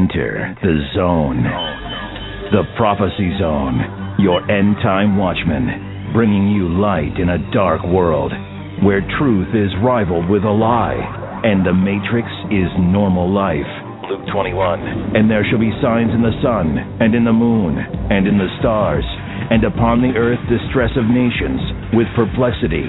Enter the zone. The Prophecy Zone, your end time watchman, bringing you light in a dark world where truth is rivaled with a lie and the matrix is normal life. Luke 21. And there shall be signs in the sun, and in the moon, and in the stars, and upon the earth distress of nations, with perplexity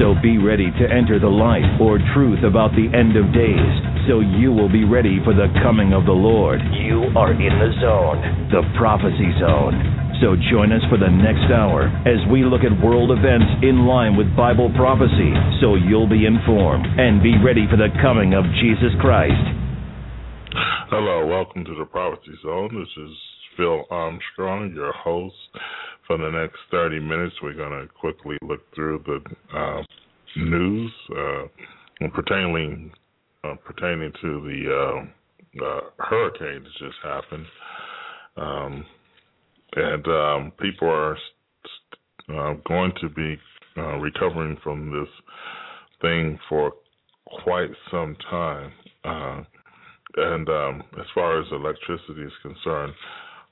So be ready to enter the light or truth about the end of days, so you will be ready for the coming of the Lord. You are in the zone, the prophecy zone. So join us for the next hour as we look at world events in line with Bible prophecy, so you'll be informed and be ready for the coming of Jesus Christ. Hello, welcome to the Prophecy Zone. This is Phil Armstrong, your host for the next 30 minutes, we're going to quickly look through the uh, news uh, pertaining uh, pertaining to the uh, uh, hurricane that just happened, um, and um, people are uh, going to be recovering from this thing for quite some time. and um, as far as electricity is concerned,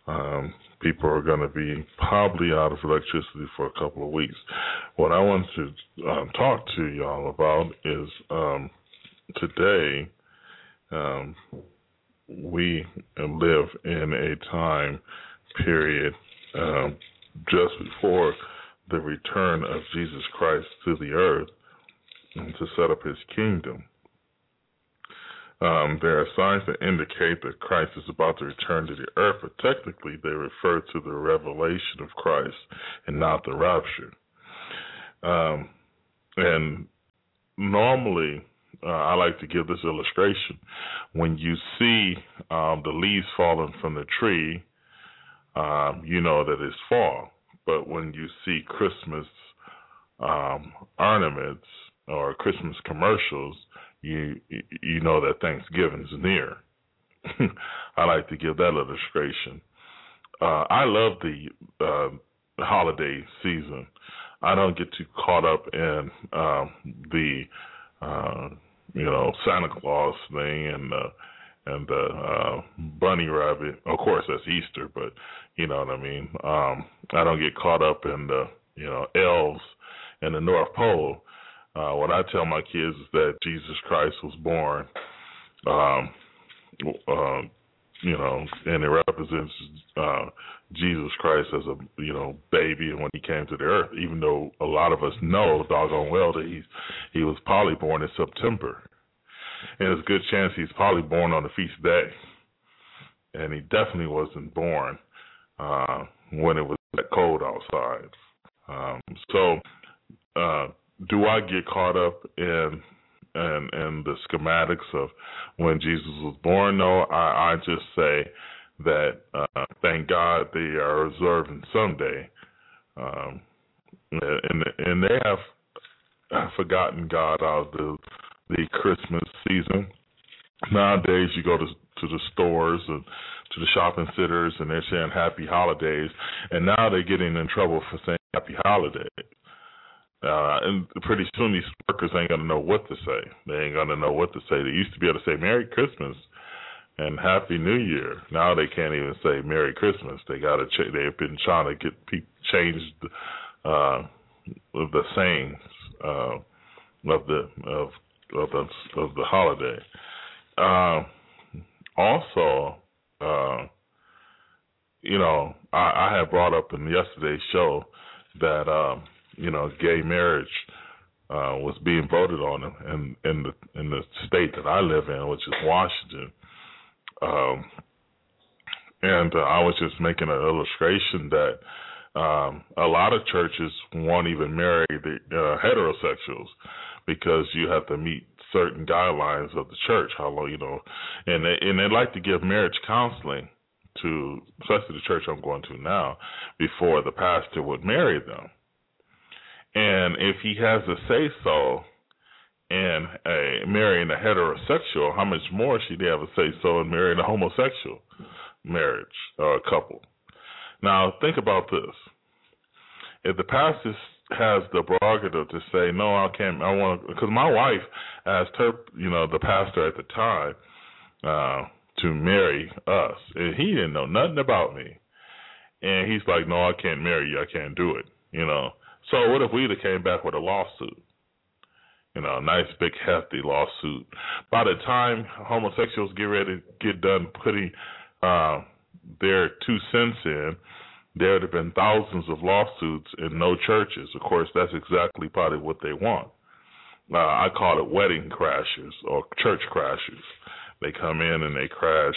um, people are going to be probably out of electricity for a couple of weeks. What I want to um, talk to y'all about is um, today um, we live in a time period um, just before the return of Jesus Christ to the earth to set up his kingdom. Um, there are signs that indicate that Christ is about to return to the earth, but technically they refer to the revelation of Christ and not the rapture. Um, and normally, uh, I like to give this illustration. When you see um, the leaves falling from the tree, um, you know that it's fall. But when you see Christmas um, ornaments or Christmas commercials, you you know that Thanksgiving's near. I like to give that illustration. Uh, I love the uh, holiday season. I don't get too caught up in um, the uh, you know Santa Claus thing and uh, and the uh, bunny rabbit. Of course, that's Easter, but you know what I mean. Um, I don't get caught up in the you know elves and the North Pole. Uh, what I tell my kids is that Jesus Christ was born, um, uh, you know, and it represents uh, Jesus Christ as a you know baby and when he came to the earth. Even though a lot of us know doggone well that he's he was probably born in September, and there's a good chance he's probably born on the feast day, and he definitely wasn't born uh, when it was that cold outside. Um, so uh, do I get caught up in in in the schematics of when Jesus was born? No, I, I just say that uh, thank God they are observing someday, um, and and they have forgotten God out of the the Christmas season. Nowadays, you go to to the stores and to the shopping centers, and they're saying Happy Holidays, and now they're getting in trouble for saying Happy Holidays. Uh, and pretty soon these workers ain't gonna know what to say. They ain't gonna know what to say. They used to be able to say Merry Christmas and Happy New Year. Now they can't even say Merry Christmas. They gotta. Ch- they've been trying to get people changed uh, the sayings uh, of the of of the of the holiday. Uh, also, uh, you know, I, I had brought up in yesterday's show that. Um, you know, gay marriage uh, was being voted on in in the in the state that I live in, which is Washington. Um, and uh, I was just making an illustration that um, a lot of churches won't even marry the uh, heterosexuals because you have to meet certain guidelines of the church. How long, you know, and they and they like to give marriage counseling to, especially the church I'm going to now, before the pastor would marry them. And if he has a say so in a, marrying a heterosexual, how much more should he have a say so in marrying a homosexual marriage or a couple? Now, think about this. If the pastor has the prerogative to say, no, I can't, I want because my wife asked her, you know, the pastor at the time, uh, to marry us. And he didn't know nothing about me. And he's like, no, I can't marry you. I can't do it, you know. So what if we'd have came back with a lawsuit? You know, a nice big hefty lawsuit. By the time homosexuals get ready to get done putting uh, their two cents in, there would have been thousands of lawsuits and no churches. Of course, that's exactly probably what they want. Uh, I call it wedding crashers or church crashers. They come in and they crash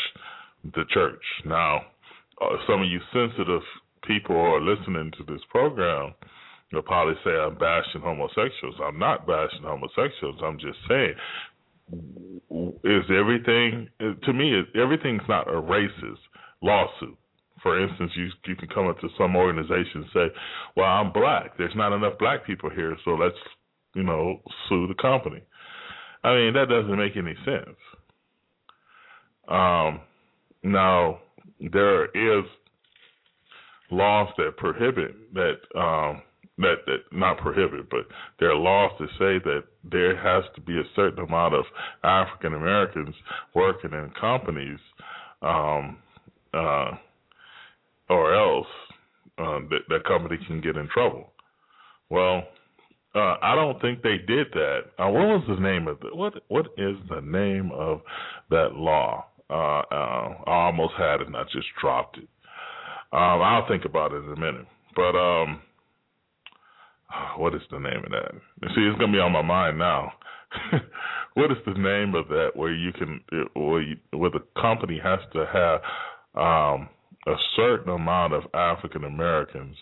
the church. Now, uh, some of you sensitive people are listening to this program will probably say I'm bashing homosexuals. I'm not bashing homosexuals. I'm just saying, is everything to me? Everything's not a racist lawsuit. For instance, you you can come up to some organization and say, "Well, I'm black. There's not enough black people here, so let's you know sue the company." I mean, that doesn't make any sense. Um, now there is laws that prohibit that um, that that not prohibit, but there are laws to say that there has to be a certain amount of African Americans working in companies, um, uh, or else uh, that that company can get in trouble. Well, uh, I don't think they did that. Uh, what was the name of the, what? What is the name of that law? Uh, uh, I almost had it and I just dropped it. Um, I'll think about it in a minute. But um, what is the name of that? See, it's gonna be on my mind now. what is the name of that where you can where you, where the company has to have um, a certain amount of African Americans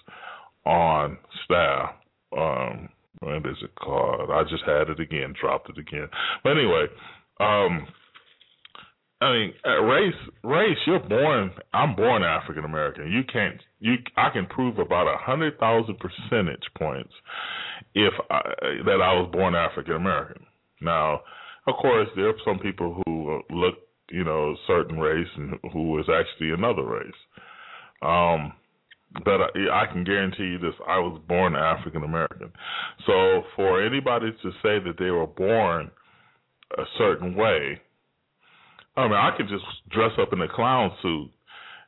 on staff? Um, what is it called? I just had it again, dropped it again. But anyway, um, I mean, uh, race, race. You're born. I'm born African American. You can't. You. I can prove about a hundred thousand percentage points if I, that I was born African American. Now, of course, there are some people who look, you know, a certain race and who is actually another race. Um, but I, I can guarantee you this: I was born African American. So, for anybody to say that they were born a certain way I mean, I could just dress up in a clown suit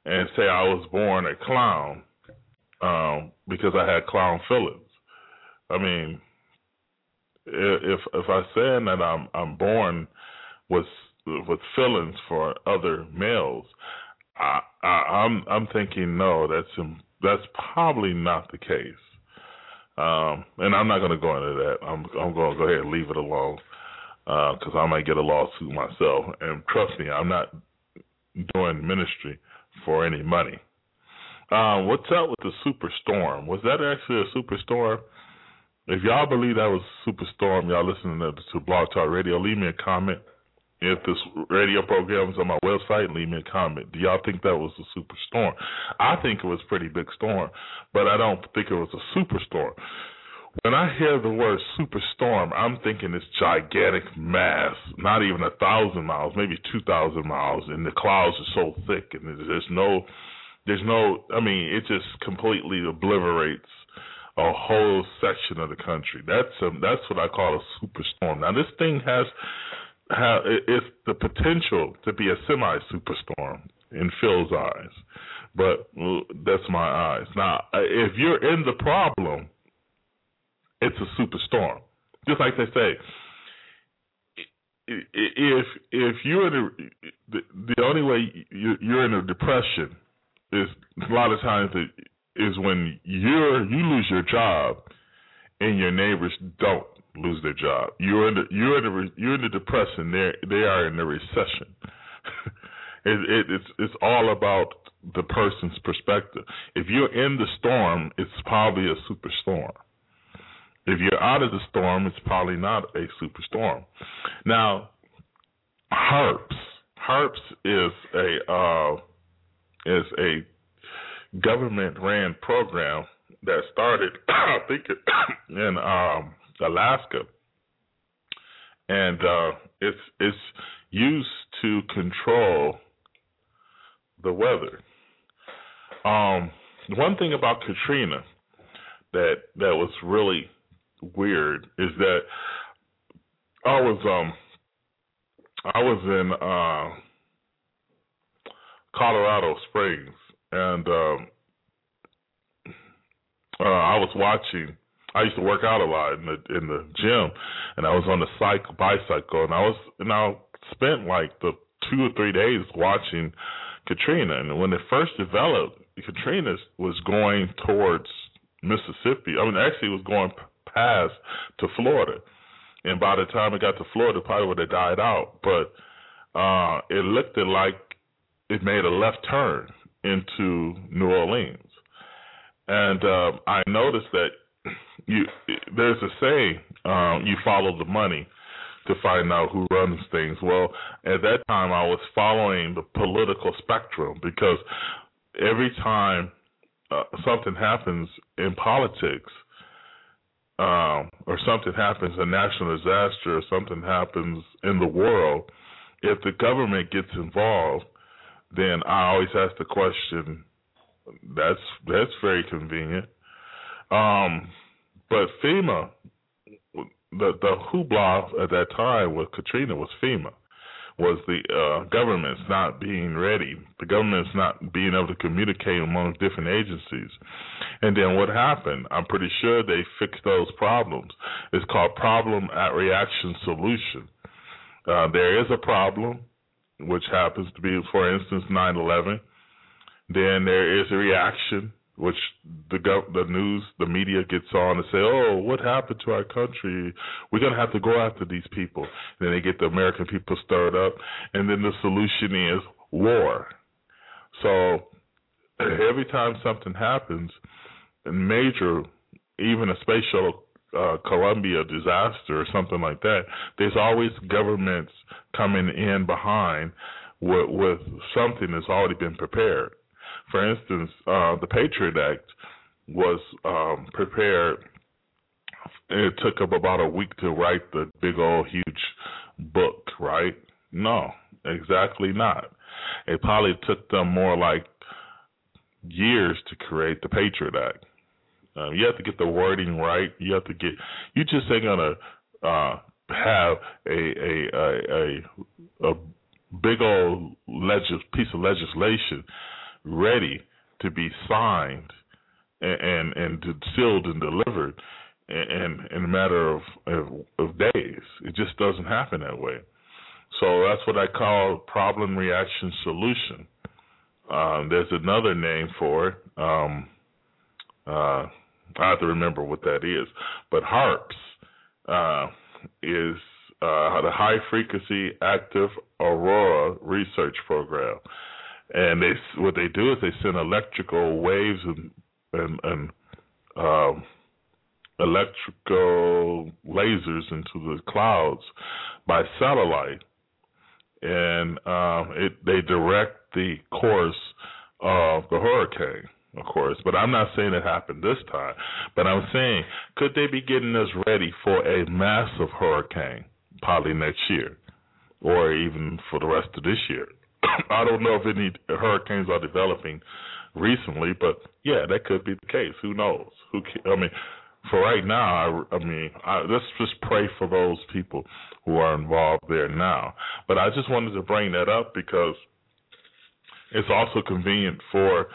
and say I was born a clown um, because I had clown feelings. I mean, if if I say that I'm I'm born with with feelings for other males, I, I I'm I'm thinking no, that's that's probably not the case. Um, and I'm not going to go into that. I'm I'm going to go ahead and leave it alone because uh, I might get a lawsuit myself. And trust me, I'm not doing ministry for any money. Uh, what's up with the superstorm? Was that actually a superstorm? If y'all believe that was a superstorm, y'all listening to, to Blog Talk Radio, leave me a comment. If this radio program is on my website, leave me a comment. Do y'all think that was a superstorm? I think it was a pretty big storm, but I don't think it was a superstorm. When I hear the word superstorm, I'm thinking this gigantic mass, not even a thousand miles, maybe two thousand miles, and the clouds are so thick, and there's no, there's no. I mean, it just completely obliterates a whole section of the country. That's a, that's what I call a superstorm. Now, this thing has, has it's the potential to be a semi superstorm in Phil's eyes, but uh, that's my eyes. Now, if you're in the problem it's a superstorm. Just like they say, if if you're in a, the, the only way you're in a depression is a lot of times it is when you're you lose your job and your neighbors don't lose their job. You're in the you're in the you're in the depression. They they are in the recession. it, it, it's it's all about the person's perspective. If you're in the storm, it's probably a superstorm. If you're out of the storm, it's probably not a superstorm. Now, HAARPS. HAARPS is a uh, is a government ran program that started, I think, in um, Alaska, and uh, it's it's used to control the weather. Um, one thing about Katrina that that was really weird is that I was um I was in uh, Colorado Springs and um, uh, I was watching. I used to work out a lot in the in the gym, and I was on the cycle bicycle, and I was and I spent like the two or three days watching Katrina, and when it first developed, Katrina was going towards Mississippi. I mean, actually, it was going past to Florida, and by the time it got to Florida, it probably would have died out. But uh, it looked like it made a left turn into New Orleans, and uh, I noticed that you there's a saying um, you follow the money to find out who runs things. Well, at that time I was following the political spectrum because every time uh, something happens in politics, um, or something happens, a national disaster, or something happens in the world, if the government gets involved, then I always ask the question. That's that's very convenient. Um, but FEMA, the the hoopla at that time with Katrina was FEMA, was the uh, government's not being ready, the government's not being able to communicate among different agencies. And then what happened? I'm pretty sure they fixed those problems. It's called problem at reaction solution. Uh, there is a problem which happens to be, for instance, 9/11. Then there is a reaction, which the gov- the news, the media gets on and say, "Oh, what happened to our country? We're gonna have to go after these people." And then they get the American people stirred up, and then the solution is war. So every time something happens, a major, even a space shuttle uh, Columbia disaster or something like that, there's always governments coming in behind with, with something that's already been prepared. For instance, uh, the Patriot Act was um, prepared. It took them about a week to write the big old huge book, right? No, exactly not. It probably took them more like years to create the Patriot Act. Um, you have to get the wording right. You have to get. You just ain't gonna uh, have a a a a, a big old legis- piece of legislation ready to be signed and and, and sealed and delivered in in a matter of, of of days. It just doesn't happen that way. So that's what I call problem reaction solution. Um, there's another name for it. Um, uh, I have to remember what that is. But HAARPS uh, is uh, the High Frequency Active Aurora Research Program, and they what they do is they send electrical waves and and, and um, electrical lasers into the clouds by satellite, and um, it they direct the course of the hurricane of course. But I'm not saying it happened this time. But I'm saying, could they be getting us ready for a massive hurricane probably next year, or even for the rest of this year? I don't know if any hurricanes are developing recently, but yeah, that could be the case. Who knows? Who? can, I mean, for right now, I, I mean, I, let's just pray for those people who are involved there now. But I just wanted to bring that up because it's also convenient for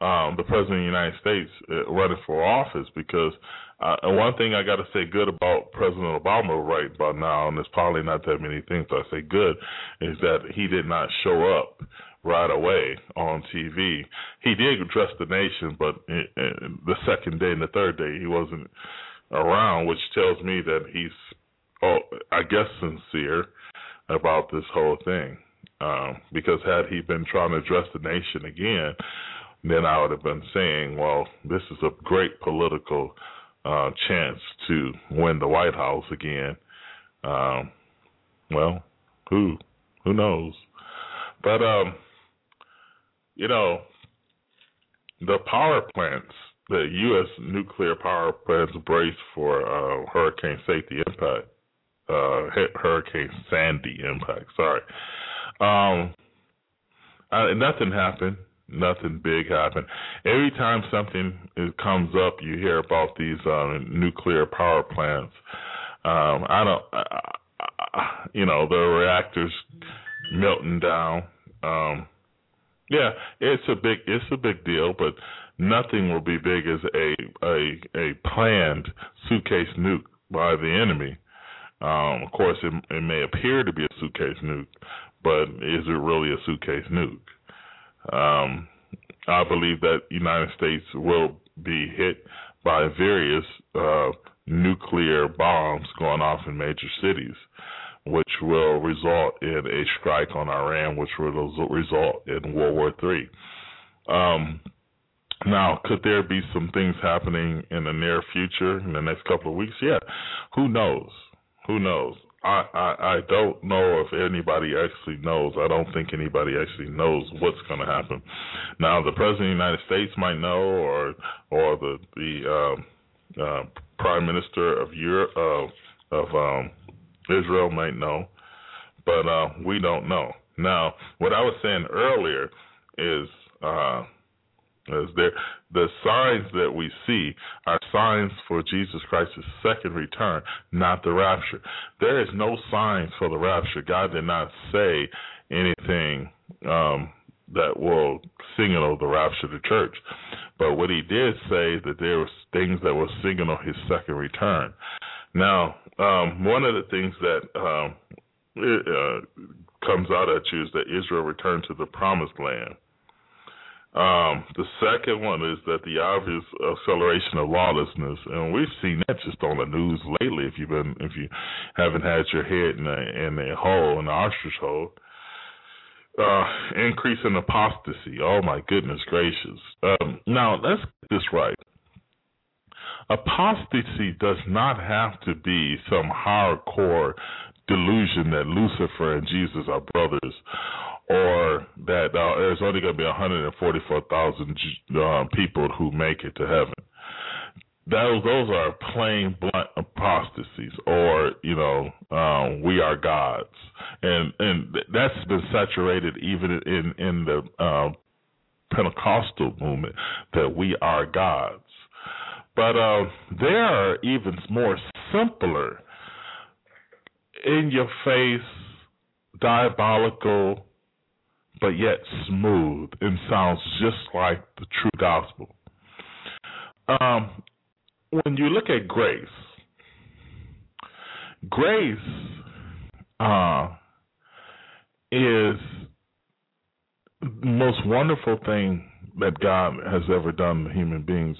um, the president of the United States uh, running for office because uh, one thing I got to say good about President Obama right about now, and there's probably not that many things I say good, is that he did not show up right away on TV. He did address the nation, but the second day and the third day he wasn't around, which tells me that he's, oh, I guess, sincere about this whole thing. Um, because had he been trying to address the nation again, then I would have been saying, well, this is a great political uh, chance to win the White House again. Um, well, who who knows? But um, you know, the power plants the U.S. nuclear power plants brace for uh, Hurricane Safety impact, uh, Hurricane Sandy impact. Sorry. Um, I, nothing happened. Nothing big happened. Every time something comes up, you hear about these uh, nuclear power plants. Um, I don't, I, you know, the reactors melting down. Um, yeah, it's a big, it's a big deal, but nothing will be big as a a a planned suitcase nuke by the enemy. Um, of course, it, it may appear to be a suitcase nuke, but is it really a suitcase nuke? Um, I believe that United States will be hit by various uh, nuclear bombs going off in major cities, which will result in a strike on Iran, which will result in World War III. Um, now, could there be some things happening in the near future, in the next couple of weeks? Yeah. Who knows? Who knows? I, I, I don't know if anybody actually knows. I don't think anybody actually knows what's going to happen. Now, the president of the United States might know, or or the the um, uh, prime minister of Europe uh, of um, Israel might know, but uh, we don't know. Now, what I was saying earlier is is there the signs that we see are signs for Jesus Christ's second return, not the rapture. There is no signs for the rapture. God did not say anything um, that will signal the rapture of the church. But what he did say that there was things that will signal his second return. Now, um, one of the things that um, it, uh, comes out at you is that Israel returned to the promised land. Um, the second one is that the obvious acceleration of lawlessness, and we've seen that just on the news lately. If you've been, if you haven't had your head in a in a hole, in the ostrich hole, uh, increase in apostasy. Oh my goodness gracious! Um, now let's get this right. Apostasy does not have to be some hardcore delusion that Lucifer and Jesus are brothers or that uh, there's only going to be 144,000 uh, people who make it to heaven. Those those are plain blunt apostasies, or you know, um, we are gods, and and that's been saturated even in in the uh, Pentecostal movement that we are gods. But uh, there are even more simpler, in your face, diabolical but yet smooth and sounds just like the true gospel. Um, when you look at grace, grace uh, is the most wonderful thing that God has ever done to human beings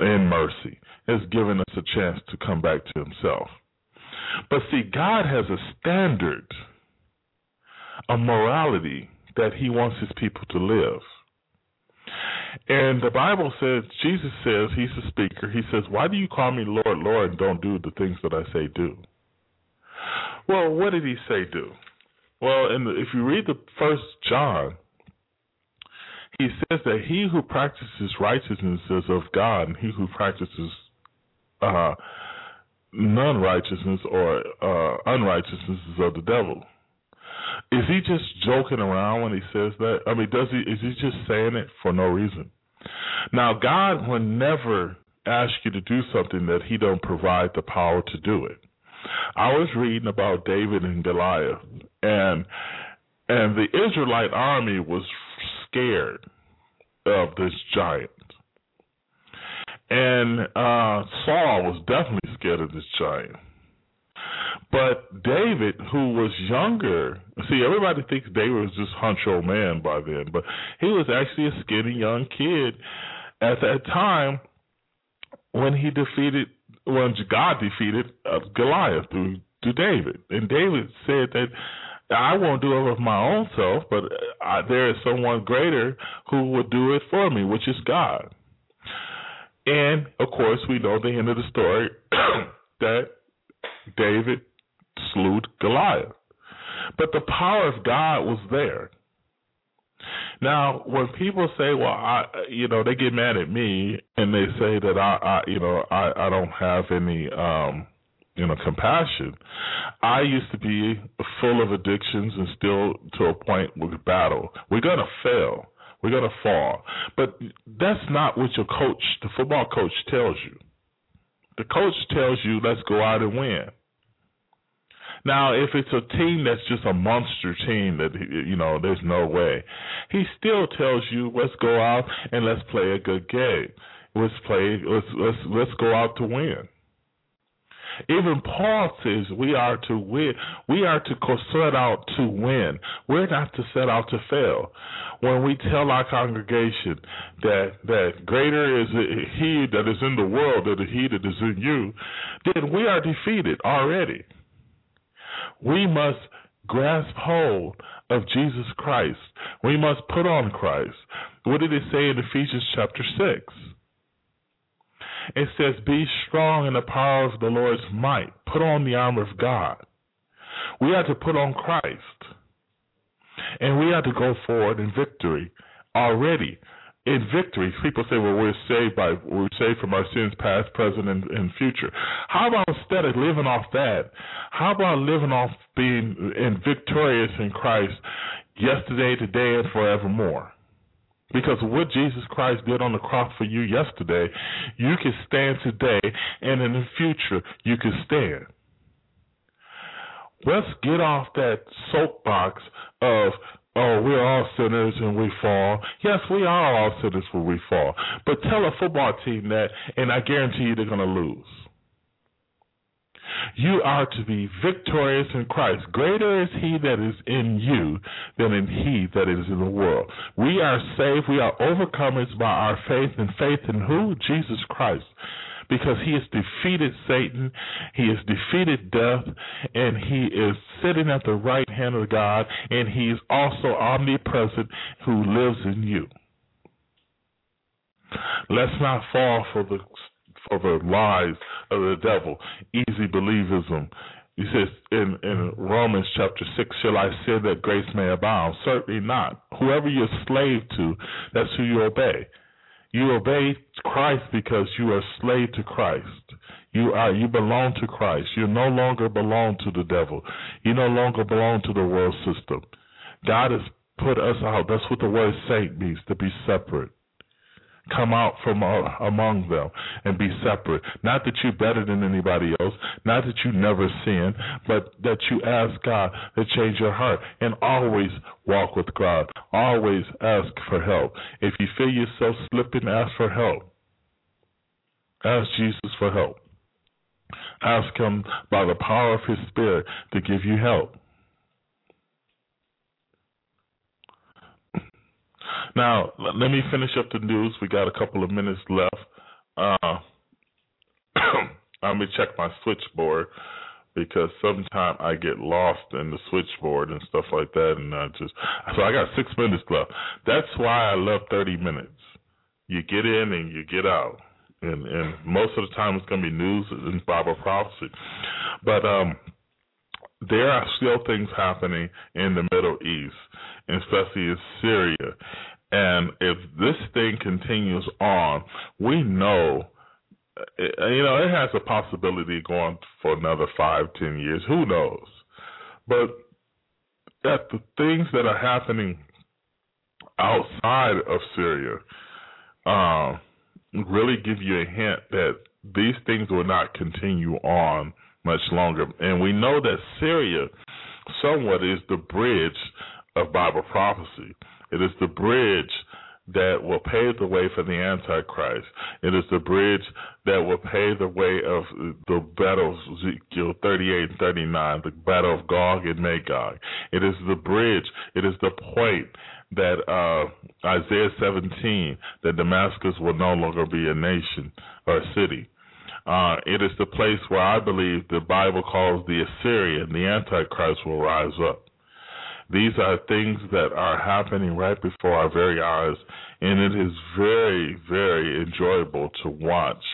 in mercy, has given us a chance to come back to Himself. But see, God has a standard, a morality that he wants his people to live. And the Bible says, Jesus says, he's the speaker. He says, Why do you call me Lord, Lord, and don't do the things that I say do? Well, what did he say do? Well, the, if you read the first John, he says that he who practices righteousness is of God, and he who practices uh, non righteousness or uh, unrighteousness is of the devil. Is he just joking around when he says that? I mean, does he? Is he just saying it for no reason? Now, God will never ask you to do something that He don't provide the power to do it. I was reading about David and Goliath, and and the Israelite army was scared of this giant. And uh, Saul was definitely scared of this giant. But David, who was younger, see, everybody thinks David was just hunch old man by then, but he was actually a skinny young kid at that time when he defeated, when God defeated uh, Goliath through to David. And David said that I won't do it of my own self, but I, there is someone greater who will do it for me, which is God. And of course, we know the end of the story that David slew Goliath. But the power of God was there. Now, when people say, "Well, I," you know, they get mad at me and they say that I, I you know, I, I don't have any, um, you know, compassion. I used to be full of addictions and still to a point with battle. We're gonna fail. We're gonna fall. But that's not what your coach, the football coach, tells you. The coach tells you, "Let's go out and win." Now, if it's a team that's just a monster team that you know, there's no way. He still tells you, "Let's go out and let's play a good game. Let's play. Let's let's let's go out to win." Even Paul says we are to win. We are to set out to win. We're not to set out to fail. When we tell our congregation that that greater is He that is in the world than He that is in you, then we are defeated already we must grasp hold of Jesus Christ. We must put on Christ. What did it say in Ephesians chapter 6? It says, Be strong in the power of the Lord's might. Put on the armor of God. We have to put on Christ. And we have to go forward in victory already in victory. People say, well, we're saved by we're saved from our sins, past, present, and, and future. How about instead of living off that, how about living off being in victorious in Christ yesterday, today, and forevermore? Because what Jesus Christ did on the cross for you yesterday, you can stand today, and in the future, you can stand. Let's get off that soapbox of oh, we're all sinners and we fall. Yes, we are all sinners when we fall. But tell a football team that, and I guarantee you they're going to lose. You are to be victorious in Christ. Greater is He that is in you than in He that is in the world. We are saved. We are overcomers by our faith and faith in who? Jesus Christ because he has defeated Satan, he has defeated death, and he is sitting at the right hand of God, and he is also omnipresent who lives in you. Let's not fall for the for the lies of the devil, easy believism. He says in, in Romans chapter 6, Shall I say that grace may abound? Certainly not. Whoever you're slave to, that's who you obey. You obey Christ because you are slave to Christ. You are you belong to Christ. You no longer belong to the devil. You no longer belong to the world system. God has put us out. That's what the word saint means, to be separate. Come out from uh, among them and be separate. Not that you're better than anybody else, not that you never sin, but that you ask God to change your heart and always walk with God. Always ask for help. If you feel yourself slipping, ask for help. Ask Jesus for help. Ask Him by the power of His Spirit to give you help. Now, let me finish up the news. We got a couple of minutes left. Uh, let me check my switchboard because sometimes I get lost in the switchboard and stuff like that, and I just so I got six minutes left. That's why I love thirty minutes. You get in and you get out, and and most of the time it's going to be news and Bible prophecy, but um, there are still things happening in the Middle East, especially in Syria, and if this thing continues on, we know, uh, you know, it has a possibility going for another five, ten years. Who knows? But that the things that are happening outside of Syria uh, really give you a hint that these things will not continue on much longer. And we know that Syria somewhat is the bridge of Bible prophecy. It is the bridge that will pave the way for the Antichrist. It is the bridge that will pave the way of the battle of Ezekiel 38 and 39, the battle of Gog and Magog. It is the bridge, it is the point that uh, Isaiah 17, that Damascus will no longer be a nation or a city. Uh, it is the place where I believe the Bible calls the Assyrian, the Antichrist, will rise up. These are things that are happening right before our very eyes, and it is very, very enjoyable to watch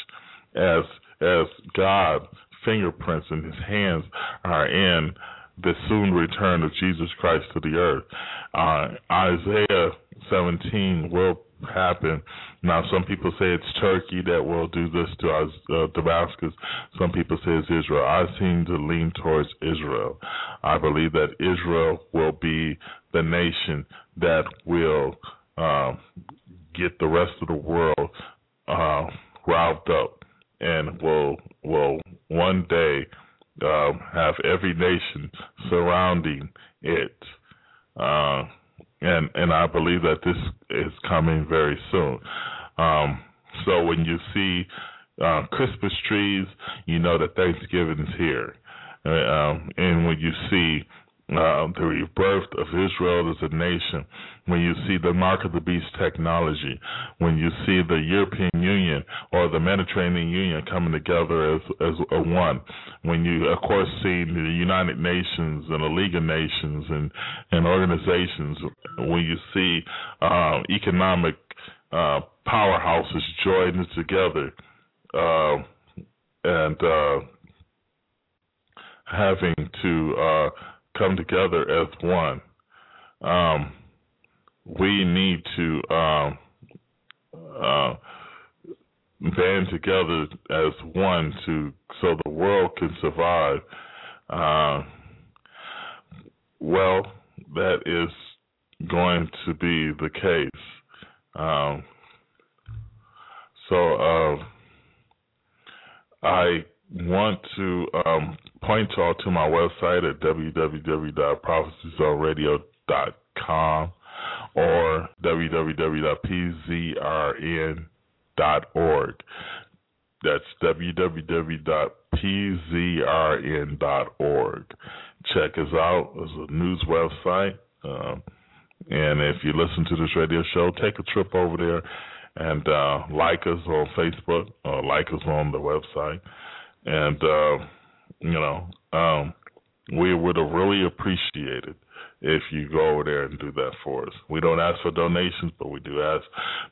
as as God's fingerprints and His hands are in the soon return of Jesus Christ to the earth. Uh, Isaiah 17 will happen. Now, some people say it's Turkey that will do this to us, uh, Damascus. Some people say it's Israel. I seem to lean towards Israel. I believe that Israel will be the nation that will uh, get the rest of the world uh, riled up and will will one day um, have every nation surrounding it. And and I believe that this is coming very soon. Um, so when you see uh, Christmas trees, you know that Thanksgiving is here. Uh, um, and when you see uh, the rebirth of Israel as a nation, when you see the mark of the beast technology, when you see the European Union or the Mediterranean Union coming together as as a one, when you of course see the United Nations and the League of Nations and and organizations, when you see uh, economic uh, powerhouses joining together uh, and uh, having to uh, come together as one. Um, we need to um, uh, band together as one to so the world can survive. Uh, well, that is going to be the case. Um, so uh, I want to um, point y'all to my website at www.prophecyzoneradio.com or www.pzrn.org. That's www.pzrn.org. Check us out. It's a news website. Um, and if you listen to this radio show, take a trip over there and uh, like us on Facebook or like us on the website. And uh, you know, um, we would have really appreciated if you go over there and do that for us. We don't ask for donations, but we do ask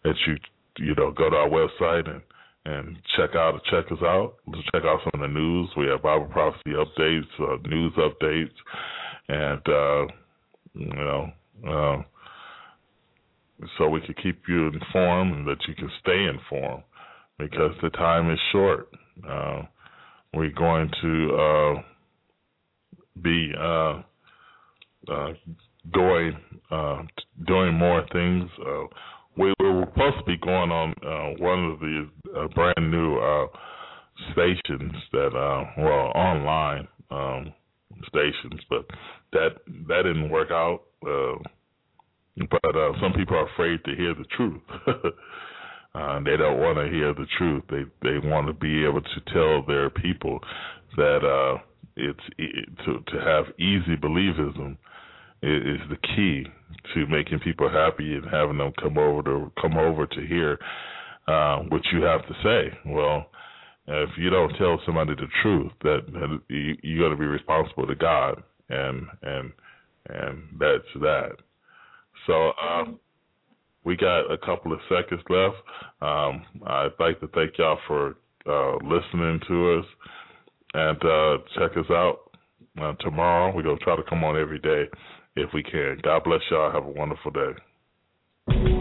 that you you know go to our website and and check out check us out. Check out some of the news. We have Bible prophecy updates, uh, news updates, and uh, you know. Uh, so we can keep you informed and that you can stay informed because the time is short. Uh, we're going to uh, be uh, uh, going uh, doing more things. Uh, we, we were supposed to be going on uh, one of the brand new stations that well online um, stations, but that that didn't work out. But some people are afraid to hear the truth. uh, they don't want to hear the truth. They they want to be able to tell their people that uh, it's it, to to have easy believism is is the key to making people happy and having them come over to come over to hear uh, what you have to say. Well, if you don't tell somebody the truth, that, that you, you're going to be responsible to God, and and and that's that. So um, we got a couple of seconds left. Um, I'd like to thank y'all for uh, listening to us and uh, check us out uh, tomorrow. We're going to try to come on every day if we can. God bless y'all. Have a wonderful day.